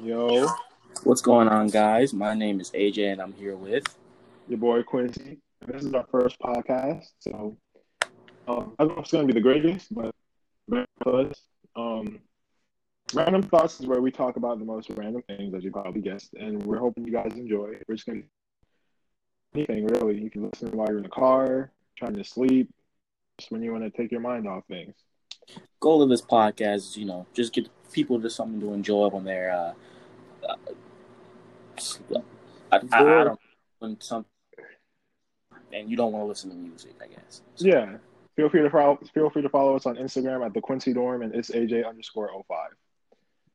Yo, What's going on, guys? My name is AJ, and I'm here with. your boy Quincy. This is our first podcast, so um, I don't know if it's gonna be the greatest, but. Um, random thoughts is where we talk about the most random things, as you probably guessed, and we're hoping you guys enjoy. We're just gonna anything really. You can listen while you're in the car, trying to sleep, just when you want to take your mind off things. Goal of this podcast is, you know, just get people just something to enjoy when they're. Uh, uh, I, I, I don't when some, and you don't want to listen to music, I guess. So, Yeah. Feel free to follow. Feel free to follow us on Instagram at the Quincy Dorm, and it's AJ underscore 05.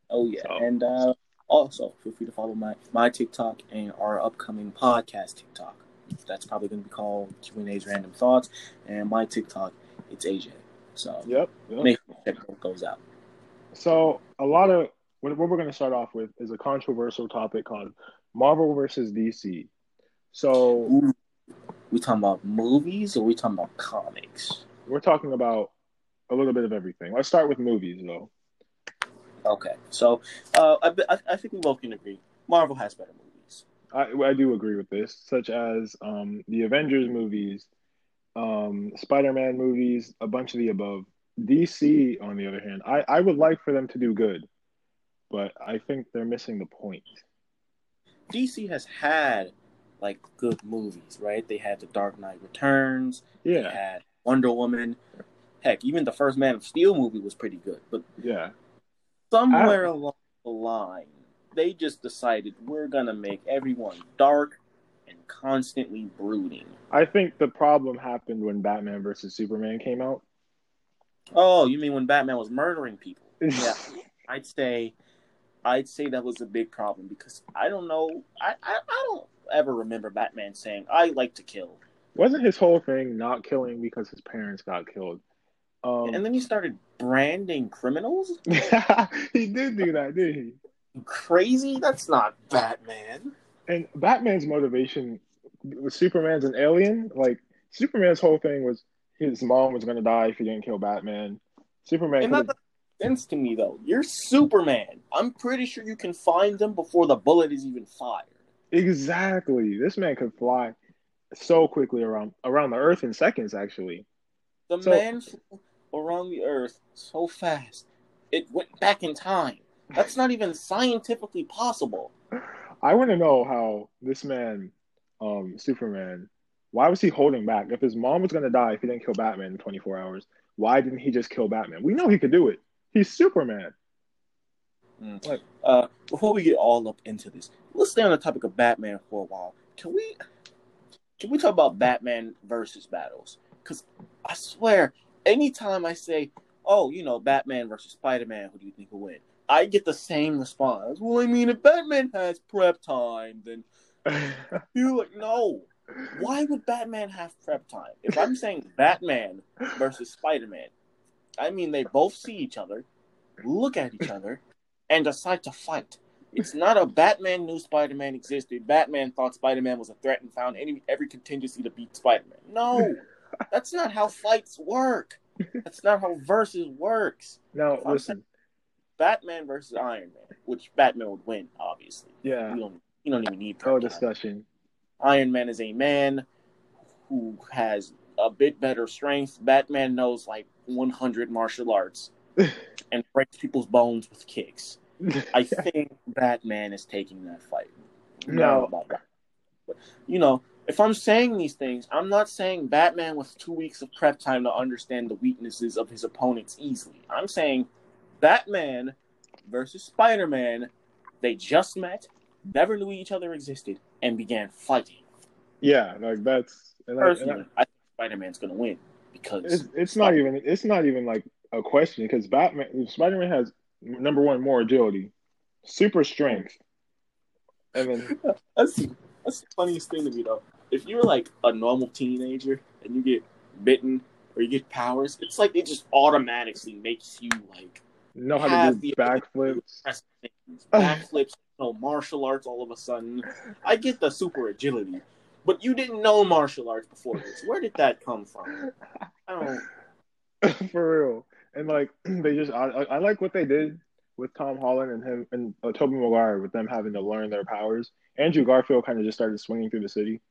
Oh yeah, So- and uh, also feel free to follow my my TikTok and our upcoming podcast TikTok. That's probably going to be called Q and A's Random Thoughts, and my TikTok it's AJ. So Yep. yep. make sure check goes out. So a lot of what, what we're going to start off with is a controversial topic called Marvel versus DC. So Ooh, we talking about movies or we talking about comics? we're talking about a little bit of everything. Let's start with movies, though. Okay, so uh, I, I, I think we both can agree Marvel has better movies. I, I do agree with this, such as um, the Avengers movies, um, Spider-Man movies, a bunch of the above. DC, on the other hand, I, I would like for them to do good, but I think they're missing the point. DC has had like good movies, right? They had The Dark Knight Returns. They Yeah, had Wonder Woman. Heck, even the first Man of Steel movie was pretty good. But yeah. somewhere along the line, they just decided we're gonna make everyone dark and constantly brooding. I think the problem happened when Batman versus Superman came out. Oh, you mean when Batman was murdering people? Yeah. I'd say, I'd say that was a big problem because I don't know, I, I, I don't ever remember Batman saying I like to kill, Wasn't his whole thing not killing because his parents got killed? Um, and then he started branding criminals. he did do that, did he? Crazy? That's not Batman. And Batman's motivation was Superman's an alien. Like Superman's whole thing was his mom was going to die if he didn't kill Batman. Superman. And that doesn't make sense to me though. You're Superman. I'm pretty sure you can find them before the bullet is even fired. exactly. This man could fly so quickly around around the Earth in seconds. Actually, The So- man flew around the earth so fast, it went back in time. That's not even scientifically possible. I want to know how this man, um, Superman, why was he holding back? If his mom was going to die if he didn't kill Batman in 24 hours, why didn't he just kill Batman? We know he could do it. He's Superman. Uh, before we get all up into this, let's stay on the topic of Batman for a while. Can we? Can we talk about Batman versus battles? Because I swear, anytime I say, "Oh, you know, Batman versus Spider Man," who do you think will win? I get the same response. Well, I mean, if Batman has prep time, then you're like, no. Why would Batman have prep time? If I'm saying Batman versus Spider Man, I mean they both see each other, look at each other, and decide to fight. It's not a Batman knew Spider Man existed. Batman thought Spider Man was a threat and found any every contingency to beat Spider Man. No, that's not how fights work. That's not how versus works. now, listen. Batman versus Iron Man, which Batman would win, obviously. Yeah, You don't you don't even need no discussion. Iron Man is a man who has a bit better strength. Batman knows like 100 martial arts and breaks people's bones with kicks. I think Batman is taking that fight. No. about that. But, you know, if I'm saying these things, I'm not saying Batman with two weeks of prep time to understand the weaknesses of his opponents easily. I'm saying Batman versus Spider Man, they just met, never knew each other existed, and began fighting. Yeah, like that's and I- and I- I think Spider Man's to win because it's it's not even it's not even like a question because Batman Spider Man has number one more agility, super strength, and then That's that's the funniest thing to me though. If you're like a normal teenager and you get bitten or you get powers, it's like it just automatically makes you like know how to do the backflips. backflips, you know, martial arts all of a sudden. I get the super agility, but you didn't know martial arts before this. Where did that come from? I don't. For real. And like they just I, I like what they did with Tom Holland and him and uh, Tobey Maguire with them having to learn their powers. Andrew Garfield kind of just started swinging through the city.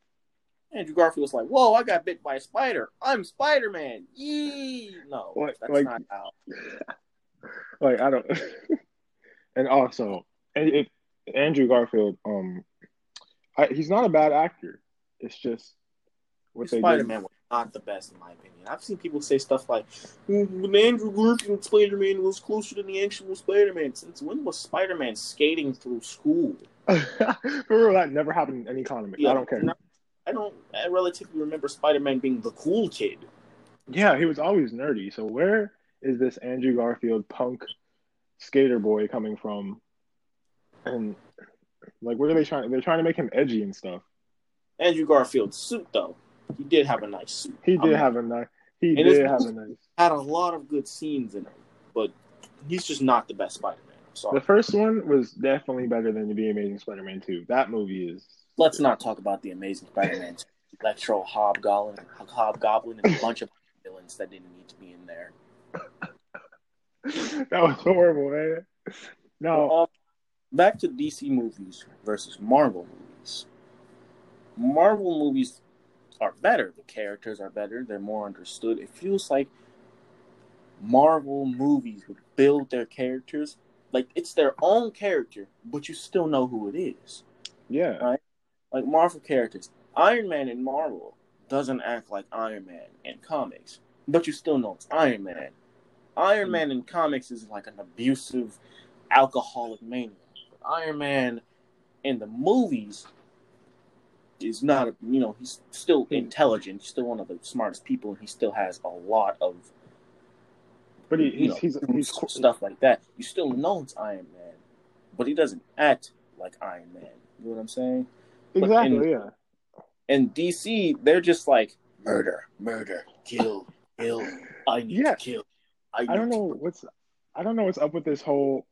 Andrew Garfield was like, "Whoa, I got bit by a spider. I'm Spider Man." Yee! No, Like- that's like- not how. Like I don't. and also, and if Andrew Garfield, um, I, he's not a bad actor. It's just what they Spider. Man was not the best in my opinion. I've seen people say stuff like, "Mm, "When Andrew Garfield Spider Man was closer than the actual Spider Man." Since when was Spider Man skating through school? For real, that never happened in any comic. I don't care. no, I don't. I relatively remember Spider Man being the cool kid. Yeah, he was always nerdy. So where is this Andrew Garfield punk skater boy coming from? And like, what are they trying? They're trying to make him edgy and stuff. Andrew Garfield's suit, though, he did have a nice suit. He I did mean, have a nice. He And did it's- have a nice. had a lot of good scenes in it, but he's just not the best Spider Man. I'm sorry. The first one was definitely better than the Amazing Spider-Man two. That movie is. Let's not talk about the Amazing Spider Man, Electro, Hobgoblin, Hobgoblin, and a bunch of villains that didn't need to be in there. that was horrible, man. No, Um, back to DC movies versus Marvel movies. Marvel movies are better. The characters are better. They're more understood. It feels like Marvel movies would build their characters like it's their own character, but you still know who it is. yeah, Like Marvel characters, Iron Man in Marvel doesn't act like Iron Man in comics, but you still know it's Iron Man. Iron mm. Man in comics is like an abusive, alcoholic maniac. But Iron Man in the movies is not a you know he's still intelligent, he's still one of the smartest people, and he still has a lot of but he, you he's know he's, he's stuff like that. You still know it's Iron Man, but he doesn't act like Iron Man. You know what I'm saying? exactly yeah. And DC, they're just like murder, murder, kill, kill. I need Yeah. to kill. I, I don't know what's I don't know what's up with this whole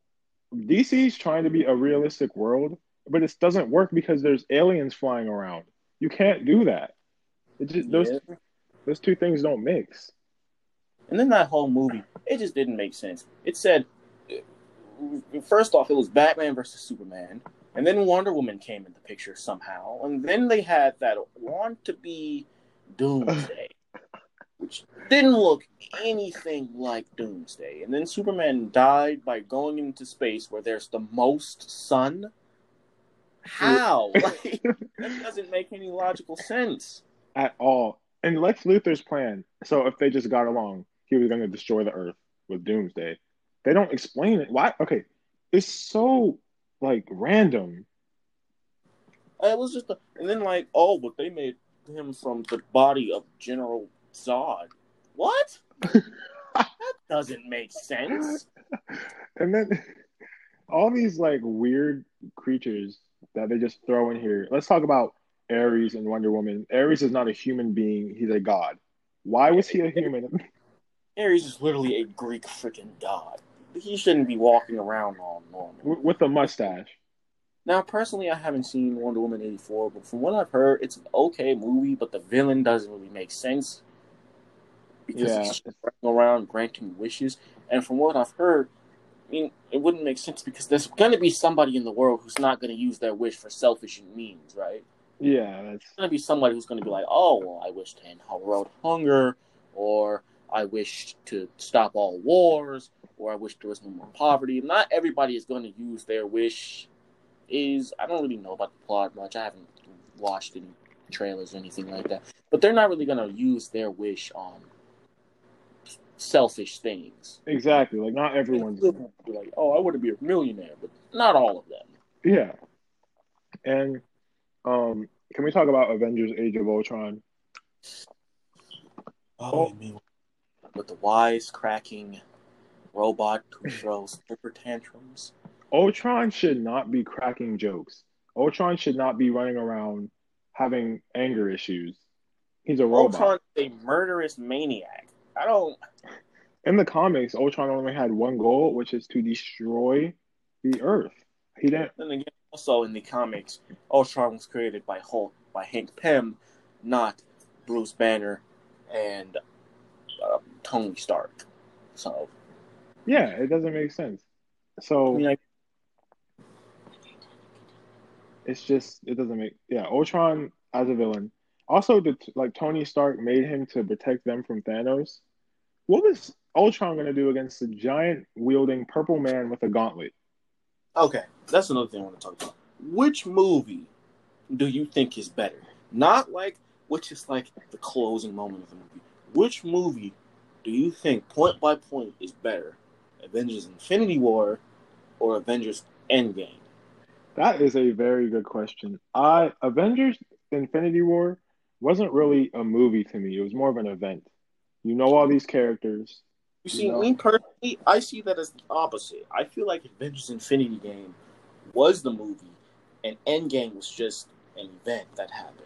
DC's trying to be a realistic world, but it doesn't work because there's aliens flying around. You can't do that. It just those Yeah. those two things don't mix. And then that whole movie, it just didn't make sense. It said, first off, it was Batman versus Superman, and then Wonder Woman came in the picture somehow, and then they had that want to be Doomsday, which didn't look anything like Doomsday. And then Superman died by going into space where there's the most sun. How? Like, that doesn't make any logical sense. At all. And Lex Luthor's plan, so if they just got along, he was gonna destroy the earth with Doomsday. They don't explain it. Why okay. It's so like random. It was just, a, and then like, oh, but they made him from the body of General Zod. What? that doesn't make sense. And then all these like weird creatures that they just throw in here. Let's talk about Ares and Wonder Woman. Ares is not a human being, he's a god. Why was he a human? Ares is literally a Greek freaking god. He shouldn't be walking around all normal. With a mustache. Now, personally, I haven't seen Wonder Woman eighty four, but from what I've heard, it's an okay movie. But the villain doesn't really make sense because Yeah. he's around granting wishes. And from what I've heard, I mean, it wouldn't make sense because there's going to be somebody in the world who's not going to use their wish for selfish means, right? Yeah, that's There's going to be somebody who's going to be like, oh, well, I wish to end world hunger, or I wish to stop all wars, or I wish there was no more poverty. Not everybody is going to use their wish. Is I don't really know about the plot much. I haven't watched any trailers or anything like that. But they're not really going to use their wish on selfish things. exactly like not everyone's like, oh, I want to be a millionaire, but not all of them. Yeah. And um can we talk about Avengers Age of Ultron? Oh, you mean with the wise cracking robot who throws temper tantrums? Ultron should not be cracking jokes. Ultron should not be running around having anger issues. He's a robot. Ultron is a murderous maniac. I don't. In the comics, Ultron only had one goal, which is to destroy the Earth. He didn't. Then again, also in the comics, Ultron was created by Hulk by Hank Pym, not Bruce Banner and uh, Tony Stark. So Yeah, it doesn't make sense. So I mean, like, it's just it doesn't make yeah. Ultron as a villain. Also, the like Tony Stark made him to protect them from Thanos. What was Ultron gonna do against the giant wielding purple man with a gauntlet? okay, that's another thing I want to talk about. Which movie do you think is better? Not like which is like the closing moment of the movie. Which movie do you think point by point is better? Avengers Infinity War or Avengers Endgame? That is a very good question. I Avengers Infinity War wasn't really a movie to me. It was more of an event. You know all these characters. You see, No. me personally, I see that as the opposite. I feel like Avengers Infinity Game was the movie, and Endgame was just an event that happened.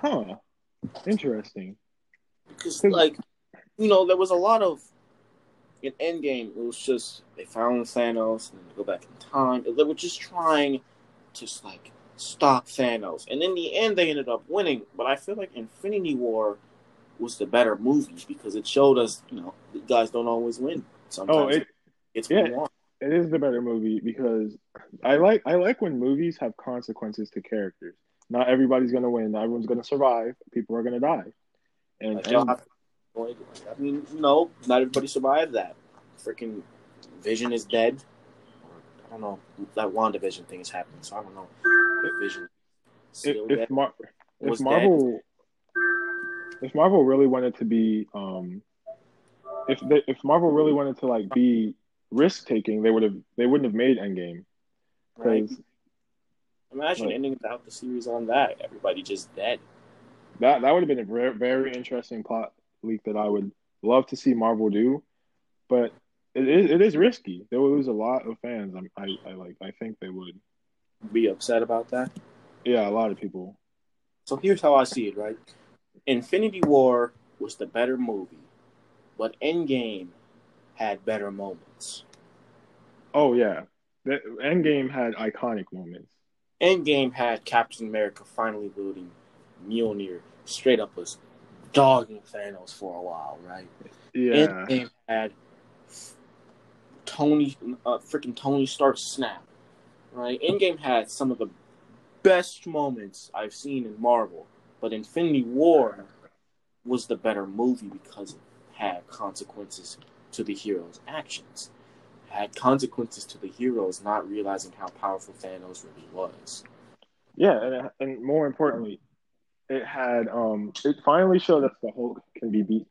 Huh. Interesting. Because, like, you know, there was a lot of in Endgame. It was just they found Thanos and then they go back in time. They were just trying to like stop Thanos, and in the end, they ended up winning. But I feel like Infinity War was the better movie because it showed us, you know, guys don't always win. Sometimes Oh, it, it's yeah. it is the better movie because I like I like when movies have consequences to characters. Not everybody's gonna win. Not everyone's gonna survive. People are gonna die. And, Like, and I mean, no, not everybody survived that. Freaking Vision is dead. I don't know. That WandaVision thing is happening, so I don't know. If if, if, Mar- if Marvel if Marvel really wanted to be um if they, if Marvel really wanted to like be risk taking, they would have they wouldn't have made Endgame right? Imagine Right. ending out the series on that. Everybody just dead. that that would have been a very, very interesting plot leak that I would love to see Marvel do, but it is it is risky. They will lose a lot of fans. I'm, I I like I think they would. Be upset about that. Yeah, a lot of people. So here's how I see it, right? Infinity War was the better movie, but Endgame had better moments. Oh yeah, the Endgame had iconic moments. Endgame had Captain America finally wielding Mjolnir straight up was dogging Thanos for a while, right? Yeah, Endgame had Tony, uh, freaking Tony Stark snap, right? Endgame had some of the best moments I've seen in Marvel, but Infinity War was the better movie because it had consequences to the heroes' actions. Had consequences to the heroes not realizing how powerful Thanos really was. yeah, and, and more importantly, it had um it finally showed us the Hulk can be beat.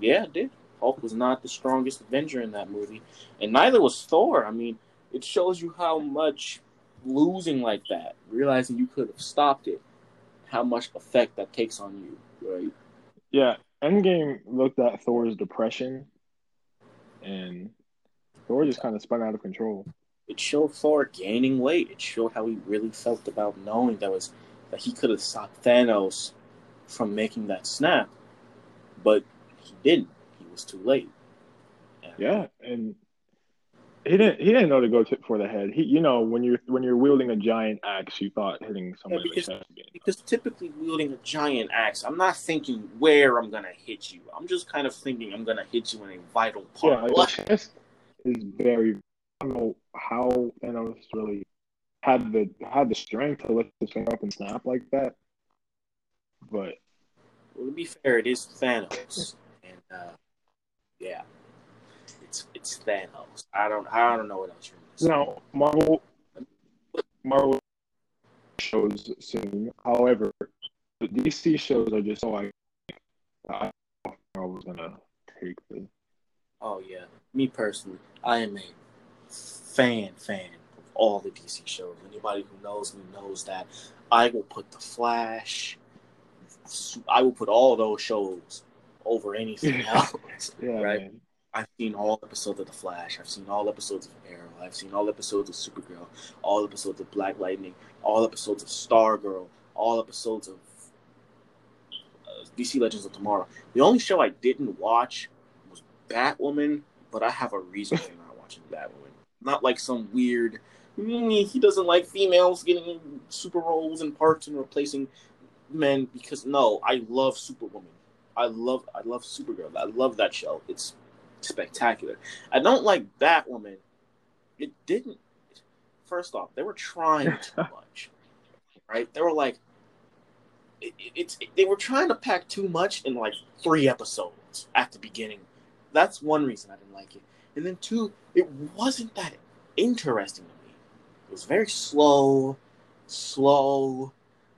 Yeah, it did. Hulk was not the strongest Avenger in that movie, and neither was Thor. I mean, it shows you how much losing like that, realizing you could have stopped it, how much effect that takes on you, right? Yeah, Endgame looked at Thor's depression, and Thor just kind of spun out of control. It showed Thor gaining weight. It showed how he really felt about knowing that was that he could have stopped Thanos from making that snap, but he didn't. He was too late. And- Yeah, and he didn't he didn't know to go to, for the head. He you know when you're when you're wielding a giant axe, you thought hitting someone in because- the chest. would be enough. Because typically wielding a giant axe, I'm not thinking where I'm gonna hit you. I'm just kind of thinking I'm gonna hit you in a vital Yeah, part. the chest is very. I don't know how Thanos really had the had the strength to lift his finger up and snap like that, but Well, to be fair, it is Thanos, and uh, yeah, it's it's Thanos. I don't I don't know what else you're say. now Marvel Marvel shows soon. However, the DC shows are just so. I thought Marvel's gonna take the Oh yeah, me personally, I am a fan fan of all the DC shows. Anybody who knows me knows that I will put the Flash. I will put all those shows over anything else. yeah right. man. I've seen all episodes of The Flash. I've seen all episodes of Arrow. I've seen all episodes of Supergirl. All episodes of Black Lightning. All episodes of Stargirl. All episodes of uh, DC Legends of Tomorrow. The only show I didn't watch was Batwoman, but I have a reason for not watching Batwoman. Not like some weird. "Mm, He doesn't like females getting super roles in parts and replacing men because no, I love Superwoman. I love I love Supergirl. I love that show. It's spectacular. I don't like Batwoman it didn't. First off, they were trying too much, right? They were like, it, it's it, they were trying to pack too much in like three episodes at the beginning. That's one reason I didn't like it. And then two, it wasn't that interesting to me. It was very slow, slow,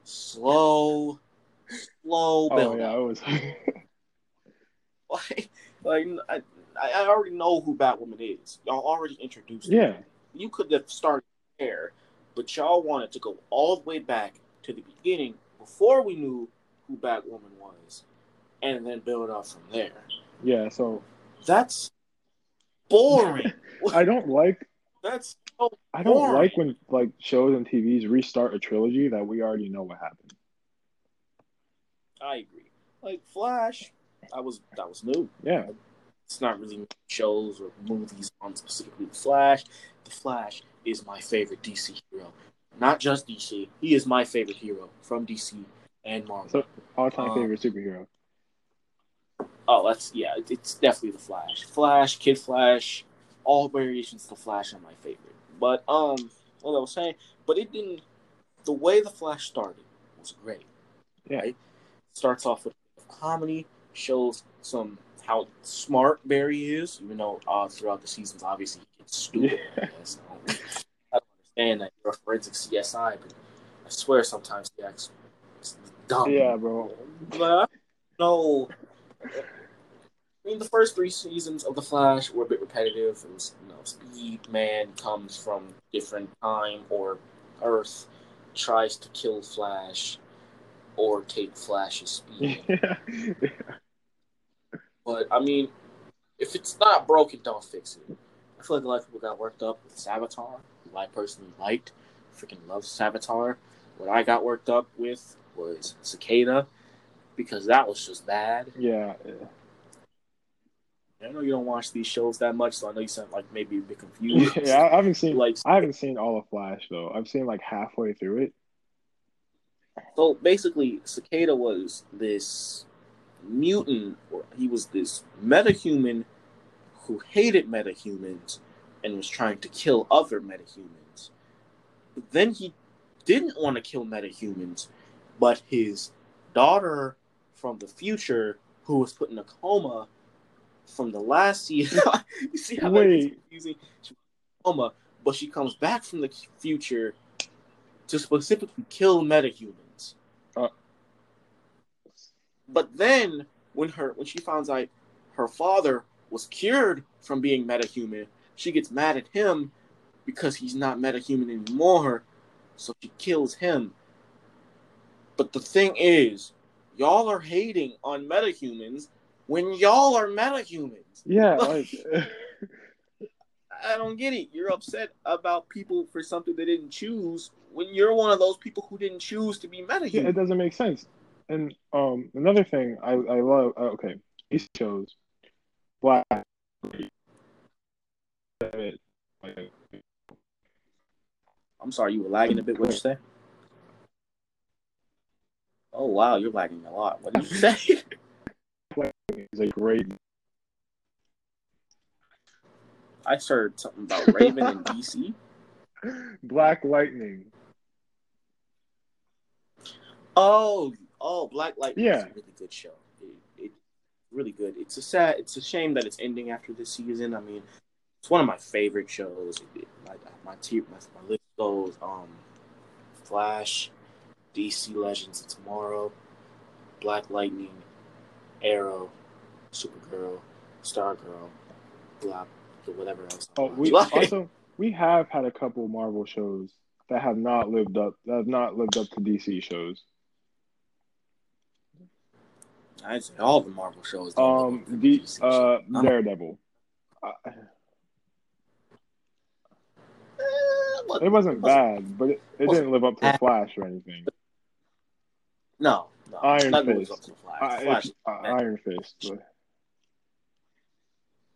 slow, slow build. Oh yeah, it was. like, like I, I already know who Batwoman is. Y'all already introduced. yeah, Her. You could have started there, but y'all wanted to go all the way back to the beginning before we knew who Batwoman was, and then build up from there. yeah. So That's boring. I don't like That's so I don't like when like shows and TVs restart a trilogy that we already know what happened. I agree. Like Flash, that was that was new. Yeah, It's not really shows or movies on specifically the Flash. The Flash is my favorite DC hero. Not just DC. He is my favorite hero from DC and Marvel. so all time Um, favorite superhero. Oh, that's yeah. It's definitely the Flash. Flash, Kid Flash, all variations of the Flash are my favorite. But um, what I was saying, but it didn't. The way the Flash started was great. Yeah. Right? Starts off with comedy, shows some how smart Barry is. Even though uh, throughout the seasons, obviously he gets stupid. I guess. I don't understand that you're a forensic CSI, but I swear sometimes he acts dumb. Yeah, bro. But no. I mean, the first three seasons of The Flash were a bit repetitive. It was, you know, Speed Man comes from different time or Earth, tries to kill Flash, or take Flash's speed. Yeah. But I mean, if it's not broken, don't fix it. I feel like a lot of people got worked up with Savitar, who I personally liked. Freaking love Savitar. What I got worked up with was Cicada, because that was just bad. yeah. I know you don't watch these shows that much, so I know you sound like maybe a bit confused. Yeah, I haven't seen like I haven't seen all of Flash though. I've seen like halfway through it. so basically, Cicada was this mutant, or he was this metahuman who hated metahumans and was trying to kill other metahumans. But then he didn't want to kill metahumans, but his daughter from the future, who was put in a coma from the last season. you see how that is Wait. confusing? She was in a coma, but she comes back from the future to specifically kill metahumans. Uh. But then, when her when she finds out her father was cured from being metahuman, she gets mad at him because he's not metahuman anymore, so she kills him. But the thing is, y'all are hating on metahumans when y'all are metahumans. Yeah, like I don't get it. You're upset about people for something they didn't choose when you're one of those people who didn't choose to be yeah, metahuman. it doesn't make sense. And um, another thing I I love. uh, Okay, these shows, Black. I'm sorry, you were lagging a bit. What you say? Oh wow, you're lagging a lot. What did you say? is a great. I heard something about Raven and DC. Black Lightning. Oh, oh, Black Lightning is Yeah. a really good show. It, it really good. It's a sad. It's a shame that it's ending after this season. I mean, it's one of my favorite shows. It, my my, tier, my my list goes um, Flash, DC Legends of Tomorrow, Black Lightning, Arrow, Supergirl, Stargirl, blah, whatever else. Oh, we Like- also we have had a couple Marvel shows that have not lived up that have not lived up to DC shows. I'd say all the Marvel shows. Um, the uh. Daredevil. Uh, it wasn't bad, but it, it didn't live up to. Flash or anything. No, no, Iron Fist. up to Flash. Flash uh, Iron Fist. but-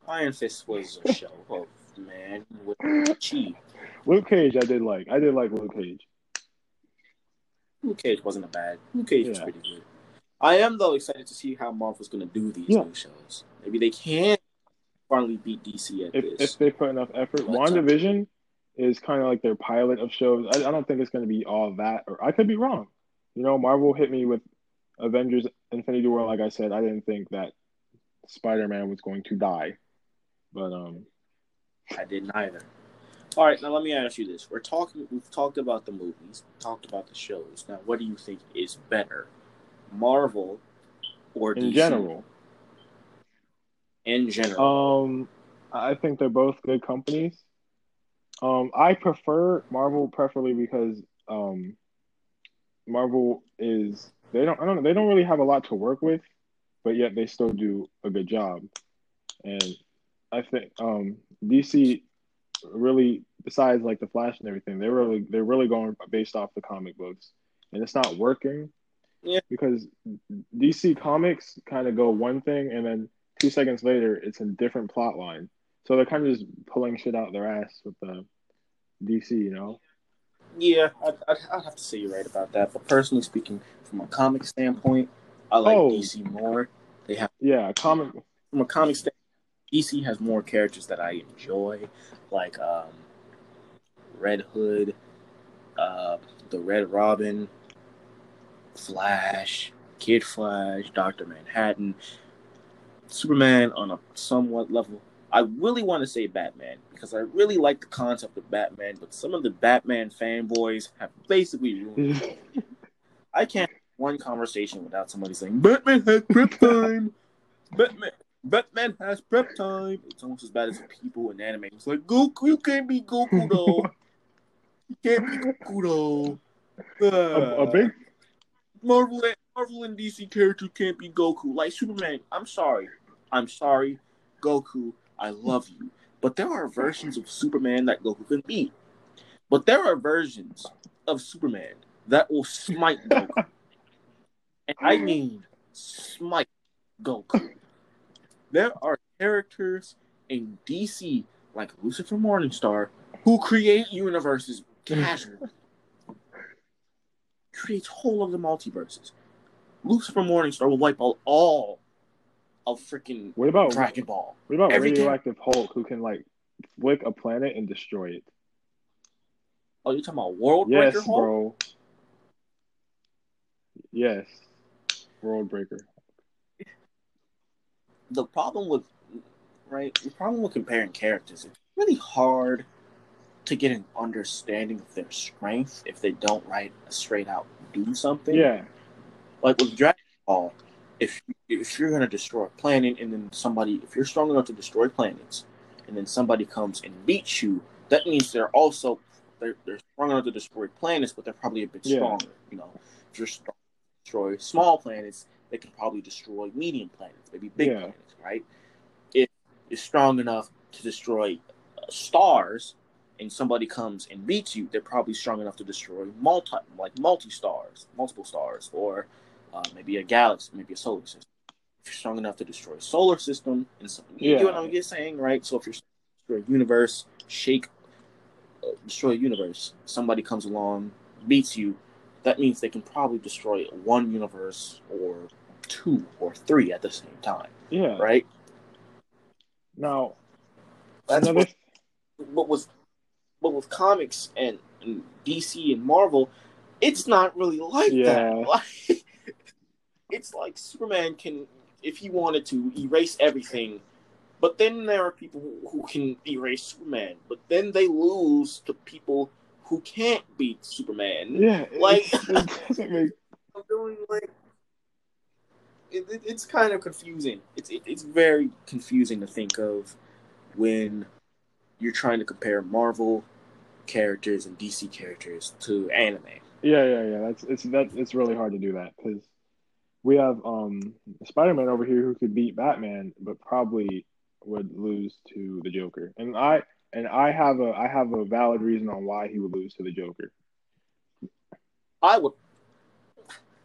Iron Fist was a show of man with cheap. Luke Cage, I did like. I did like Luke Cage. Luke Cage wasn't a bad. Luke Cage was pretty good. I am though excited to see how Marvel's going to do these Yeah. new shows. Maybe they can finally beat DC at If this. if they put enough effort, uh, WandaVision is kind of like their pilot of shows. I, I don't think it's going to be all that, or I could be wrong. You know, Marvel hit me with Avengers Infinity War. Like I said, I didn't think that Spider Man was going to die, but um, I didn't either. All right, now let me ask you this: We're talking. We've talked about the movies, talked about the shows. Now, what do you think is better, Marvel or in DC? general, In general, um, I think they're both good companies. Um, I prefer Marvel preferably because um, Marvel is they don't I don't know they don't really have a lot to work with, but yet they still do a good job. And I think um, DC really, besides like the Flash and everything, they're really they're really going based off the comic books, and it's not working. Yeah. Because DC comics kind of go one thing, and then two seconds later, it's a different plot line. So they're kind of just pulling shit out their ass with the DC, you know. yeah, I'd, I'd, I'd have to say you're right about that. But personally speaking, from a comic standpoint, I like Oh. DC more. They have Yeah, comic. from a comic standpoint, DC has more characters that I enjoy, like um, Red Hood, uh, the Red Robin, Flash, Kid Flash, Doctor Manhattan, Superman on a somewhat level. I really want to say Batman because I really like the concept of Batman, but some of the Batman fanboys have basically ruined it. I can't have one conversation without somebody saying Batman has prep time. Batman Batman has prep time. It's almost as bad as people in anime. It's like Goku, you can't be Goku though. You can't be Goku though. a, a big Marvel and Marvel and DC characters can't be Goku. Like Superman, I'm sorry. I'm sorry, Goku. I love you. But there are versions of Superman that Goku can beat. But there are versions of Superman that will smite Goku. and I mean smite Goku. There are characters in DC like Lucifer Morningstar who create universes mm. casually. Creates whole of the multiverses. Lucifer Morningstar will wipe out all of freaking what about Dragon Ball. what about every radioactive Hulk who can like flick a planet and destroy it? Oh, you're talking about World Yes, Breaker Hulk? bro. Yes, World Breaker. The problem with right, the problem with comparing characters, it's really hard to get an understanding of their strength if they don't write a straight out do something. Yeah, like with Dragon Ball, if if you're gonna destroy a planet and then somebody, if you're strong enough to destroy planets, and then somebody comes and beats you, that means they're also they're, they're strong enough to destroy planets, but they're probably a bit Yeah. stronger. You know, if you're strong to destroy small planets, they can probably destroy medium planets, maybe big Yeah. planets, right? If you're strong enough to destroy stars, and somebody comes and beats you, they're probably strong enough to destroy multi like multi stars, multiple stars, or uh, maybe a galaxy, maybe a solar system. If you're strong enough to destroy a solar system, and so, you Yeah. get what I'm just saying, right? So if you're strong enough to destroy a universe, shake, uh, destroy a universe, somebody comes along, beats you, that means they can probably destroy one universe or two or three at the same time, yeah. right? Now, That's another what, what was, what with comics and, and DC and Marvel, it's not really like Yeah. that. Like, it's like Superman can, if he wanted to, erase everything. But then there are people who, who can erase Superman. But then they lose to people who can't beat Superman. yeah, Like- it make I'm doing like it, it- it's kind of confusing. It's it, it's very confusing to think of when you're trying to compare Marvel characters and DC characters to anime. Yeah, yeah, yeah. That's it's that it's really hard to do that because we have um Spider-Man over here who could beat Batman, but probably would lose to the Joker. And I and I have a I have a valid reason on why he would lose to the Joker. I would.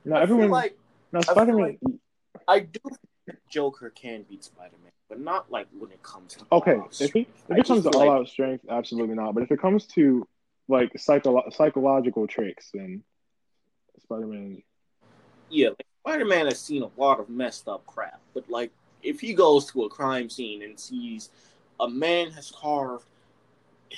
No, everyone, like No, Spider-Man. like- I do think Joker can beat Spider Man, but not like when it comes to okay, if it, if it comes to all like- out strength, absolutely not. But if it comes to like psycho- psychological tricks, then Spider-Man. yeah, like Spider Man has seen a lot of messed up crap, but like if he goes to a crime scene and sees a man has carved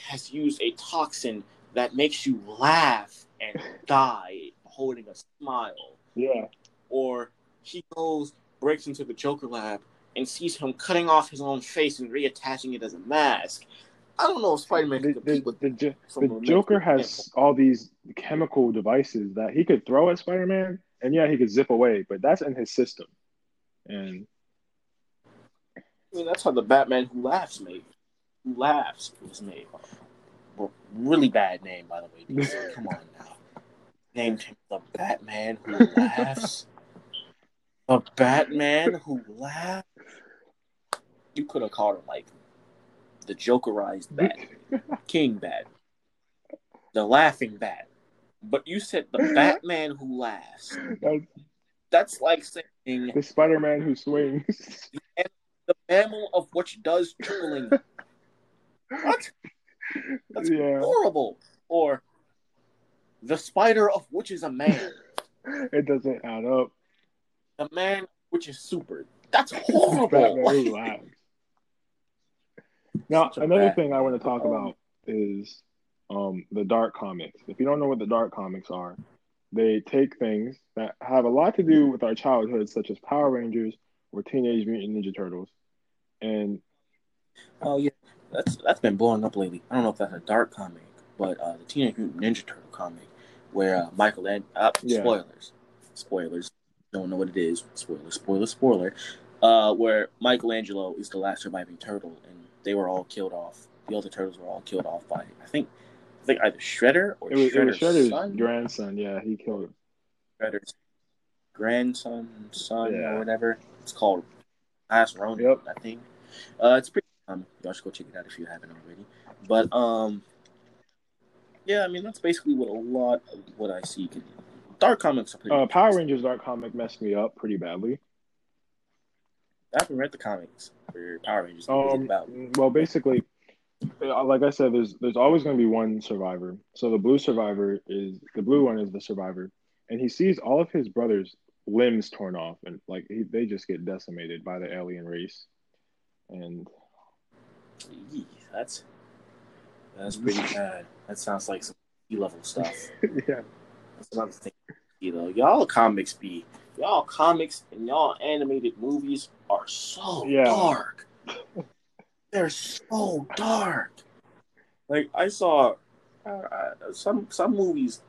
has used a toxin that makes you laugh and die holding a smile. Yeah. Or he goes, breaks into the Joker lab and sees him cutting off his own face and reattaching it as a mask. I don't know if Spider Man The, the, compete with the, from the Joker has all these chemical devices that he could throw at Spider Man, and yeah, he could zip away, but that's in his system. And I mean, that's how the Batman Who Laughs made. Who Laughs was made. Well, really bad name, by the way. Come on now. Named him the Batman Who Laughs. The Batman Who Laughs. You could have called him like the Jokerized Batman, King Bat, the Laughing Bat. But you said the Batman Who Laughs. that's That's like saying the Spider Man who swings. the mammal of which does trickling. what? That's yeah, horrible. Or the spider of which is a man. it doesn't add up. The man which is super. That's horrible. Now, another bad- thing I want to talk about is um, the dark comics. If you don't know what the dark comics are, they take things that have a lot to do with our childhood, such as Power Rangers or Teenage Mutant Ninja Turtles, and Oh yeah, that's that's been blowing up lately. I don't know if that's a dark comic, but uh, the Teenage Mutant Ninja Turtle comic, where uh, Michael and uh, Yeah. spoilers, spoilers, don't know what it is. Spoiler, spoiler, spoiler. Uh, where Michelangelo is the last surviving turtle, and they were all killed off. The other turtles were all killed off by I think I think either Shredder or it was, it was Shredder's Shredder's son. grandson. Yeah, he killed him. Shredder's grandson, son, Yeah. or whatever. It's called Last Ronin, Yep. I think. Uh, it's pretty. Um, y'all should go check it out if you haven't already. But um, yeah, I mean that's basically what a lot of what I see. Can, dark comics are pretty. Uh, Power. Rangers dark comic messed me up pretty badly. I haven't read the comics for Power Rangers. What is it Um, well, basically, uh, like I said, there's there's always going to be one survivor. So the blue survivor is the blue one is the survivor, and he sees all of his brothers' limbs torn off, and like he, they just get decimated by the alien race. And Yee, that's that's pretty bad. That sounds like some level stuff. yeah, That's. You know, y'all comics be y'all comics and y'all animated movies are so Yeah. dark. They're so dark. Like I saw uh, uh, some some movies.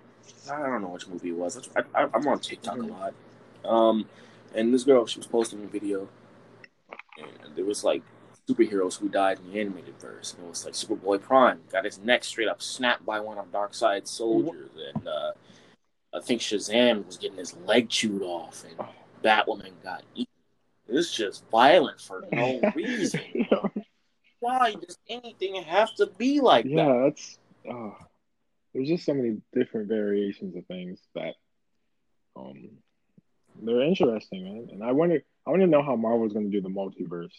I don't know which movie it was. I, I, I'm on TikTok a lot. Um, and this girl, she was posting a video, and there was like superheroes who died in the animated verse. And it was like Superboy Prime got his neck straight up snapped by one of Darkseid's soldiers, and uh, I think Shazam was getting his leg chewed off, and Batwoman got eaten. It's just violent for no reason. Why does anything have to be like that? yeah, that's. Oh, there's just so many different variations of things that, um, they're interesting, man. And I wonder, I want to know how Marvel's going to do the multiverse.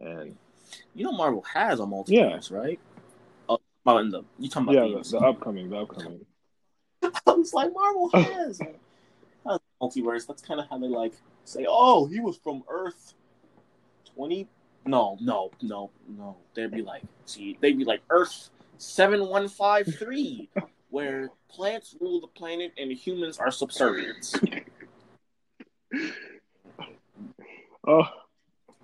And You know, Marvel has a multiverse, right? Oh, oh, in the you talking about the, the, the upcoming, the upcoming. I was like, Marvel oh. has a a multiverse. That's kind of how they like say, "Oh, he was from Earth 20." No, no, no, no. They'd be like, see, they'd be like Earth seven one five three, where plants rule the planet and humans are subservients. Oh,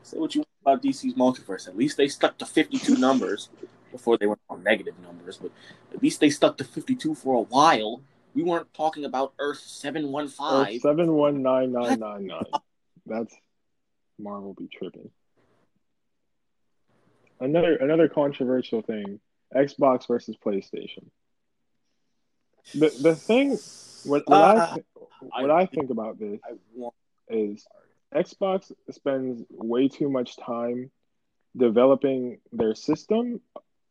Say what you want about DC's multiverse. At least they stuck to 52 numbers before they went on negative numbers, but at least they stuck to 52 for a while. We weren't talking about Earth 715. seven one nine nine nine nine. That's Marvel be tripping. Another another controversial thing: Xbox versus PlayStation. The the thing what, what I Ah, th- what I think about this I want is Xbox spends way too much time developing their system.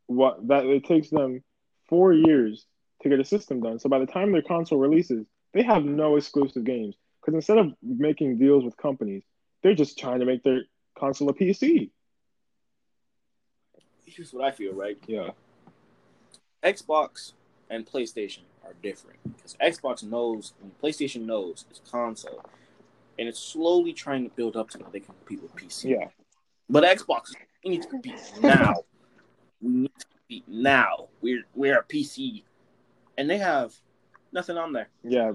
What that it takes them four years to get a system done. So by the time their console releases, they have no exclusive games because instead of making deals with companies, they're just trying to make their console a PC. here's what I feel, right? Yeah, Xbox and PlayStation are different because Xbox knows and PlayStation knows it's console, and it's slowly trying to build up to how they can compete with PC. yeah, But Xbox, you need to compete now. We need to compete now. We're we're a PC, and they have nothing on there. Yeah,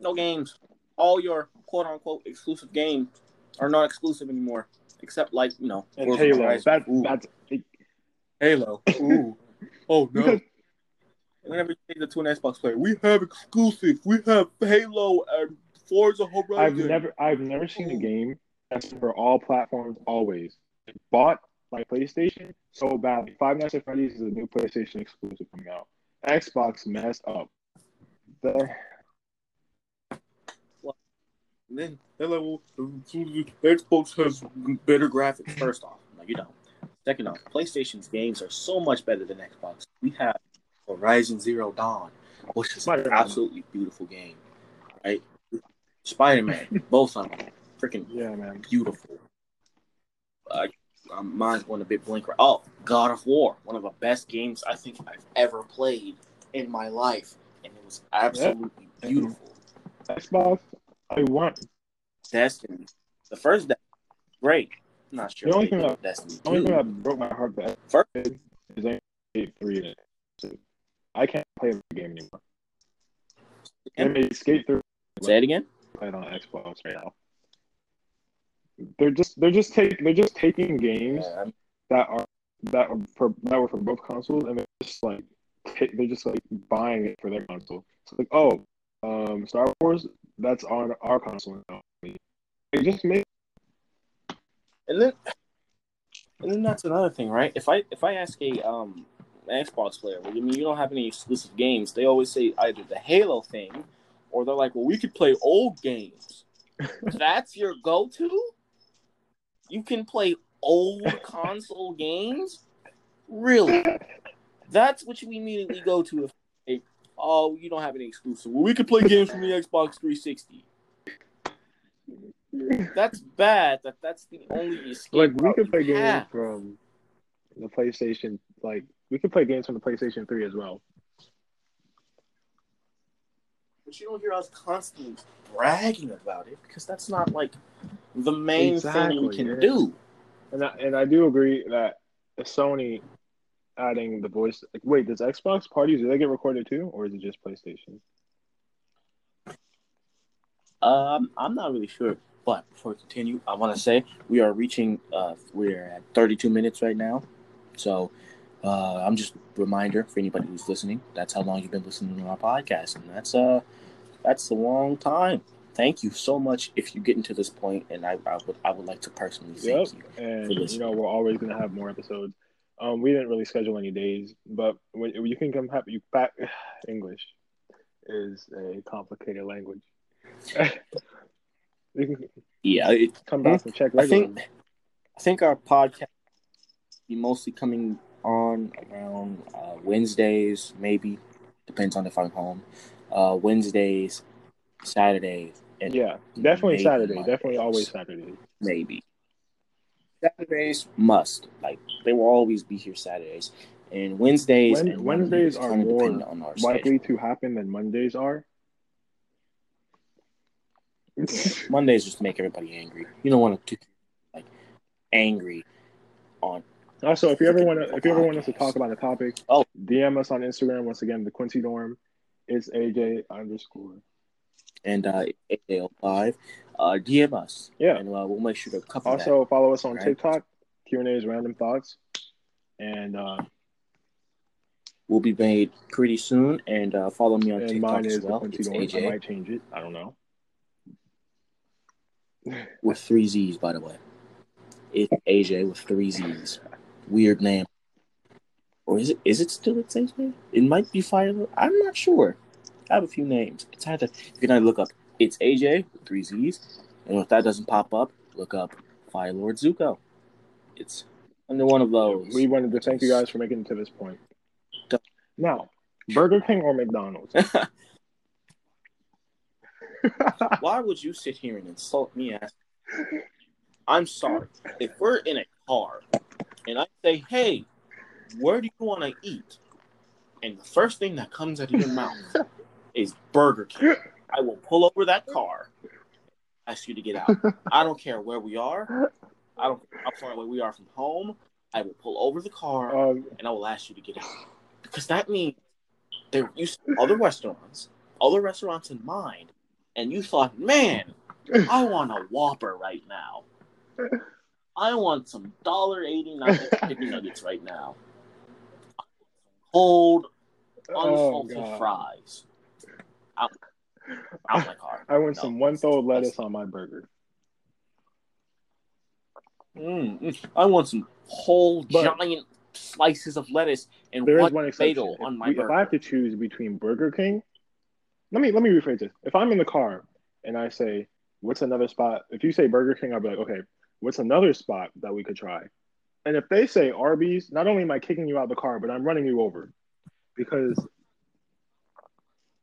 No games. All your quote unquote exclusive games are not exclusive anymore, except like you know and Forza Halo. Horizon. That Ooh, that's Halo. Ooh. Oh no. Whenever you take the to an Xbox player, we have exclusive. We have Halo and Forza Horizon. I've never I've never seen a game that's for all platforms always. Bought like PlayStation so badly. Five Nights at Freddy's is a new PlayStation exclusive coming out. Xbox messed up. The, And then they're like, well, Xbox has better graphics. First off, no, you don't. Second off, PlayStation's games are so much better than Xbox. We have Horizon Zero Dawn, which is an absolutely beautiful game, right? Spider Man, both of them, freaking yeah, man. beautiful. Uh, um, mine's going a bit blinker. Oh, God of War, one of the best games I think I've ever played in my life, and it was absolutely beautiful. Xbox, I want. Destiny, the first Destiny, great. I'm not sure. The only thing that- Destiny The only thing 2. that broke my heart that First- is three. I can't play the game anymore. Made Skate Three Say it again. play it on Xbox right now. They're just they're just take they're just taking games Yeah, that are that are for that were for both consoles and they're just like ta- they're just like buying it for their console. So like oh um Star Wars that's on our console now. They just make and then, and then that's another thing, right? If I if I ask a um Xbox player, well, I mean, you don't have any exclusive games. They always say either the Halo thing, or they're like, well, we could play old games. that's your go-to. You can play old console games. Really? That's what you immediately go to if hey, oh you don't have any exclusive. Well, we could play games from the Xbox 360. That's bad. That that's the only escape like we could play games have. from the PlayStation like we could play games from the PlayStation 3 as well. But you don't hear us constantly bragging about it because that's not like the main thing we can yeah. do. And I, and I do agree that Sony adding the voice. Like, wait, does Xbox parties do they get recorded too, or is it just PlayStation? Um, I'm not really sure. But before we continue, I want to say we are reaching. Uh, we're at 32 minutes right now, so uh, I'm just a reminder for anybody who's listening. That's how long you've been listening to our podcast, and that's uh, that's a long time. Thank you so much if you get into this point, and I, I would I would like to personally Yep. thank you. And you know we're always gonna have more episodes. Um, we didn't really schedule any days, but when you can come have you back. English is a complicated language. Yeah, it, come back and check I think I think our podcast be mostly coming on around uh, Wednesdays, maybe depends on if I'm home. Uh, Wednesdays, Saturdays, and yeah, definitely Saturday. Mondays. Definitely always Saturday. maybe Saturdays must like they will always be here Saturdays, and Wednesdays. When- and Wednesdays Mondays are more Likely schedule. to happen than Mondays are. Mondays just make everybody angry. You don't want to like angry on Also, if you ever want to, if you ever want us to talk about a topic, Oh. DM us on Instagram. Once again, the Quincy Dorm. It's AJ underscore. and uh, AL five. Uh, DM us. Yeah. and uh, we'll make sure to cover that. Also, follow us on Right. TikTok. Q and A's random thoughts, and uh, will be made pretty soon. And uh, follow me on and TikTok mine as is the well. It's Dorm. I might change it. I don't know. with three Z's, by the way. It's AJ with three Z's. Weird name. Or is it? Is it still it's AJ? It might be Fire. I'm not sure. I have a few names. It's either you can either look up it's AJ with three Z's, and if that doesn't pop up, look up Fire Lord Zuko. It's under one of those. We wanted to thank you guys for making it to this point. Now, Burger King or McDonald's? Why would you sit here and insult me? As I'm sorry. If we're in a car and I say, "Hey, where do you want to eat?" and the first thing that comes out of your mouth is Burger King, I will pull over that car, ask you to get out. I don't care where we are. I don't how far away we are from home. I will pull over the car Um, and I will ask you to get out because that means there you saw other restaurants, other restaurants in mind, and you thought, man, I want a Whopper right now. I want some dollar eighty nine chicken nuggets right now. Cold, oh, unsalted God. fries. Out, out my car. I want No. some one throw lettuce on my burger. Mm, mm. I want some whole But- giant slices of lettuce and There one one exception. bagel If, on my we- if burger. I have to choose between Burger King, let me let me rephrase this. If I'm in the car and I say, "What's another spot?" If you say Burger King, I'll be like, "Okay, what's another spot that we could try?" And if they say Arby's, not only am I kicking you out the car, but I'm running you over because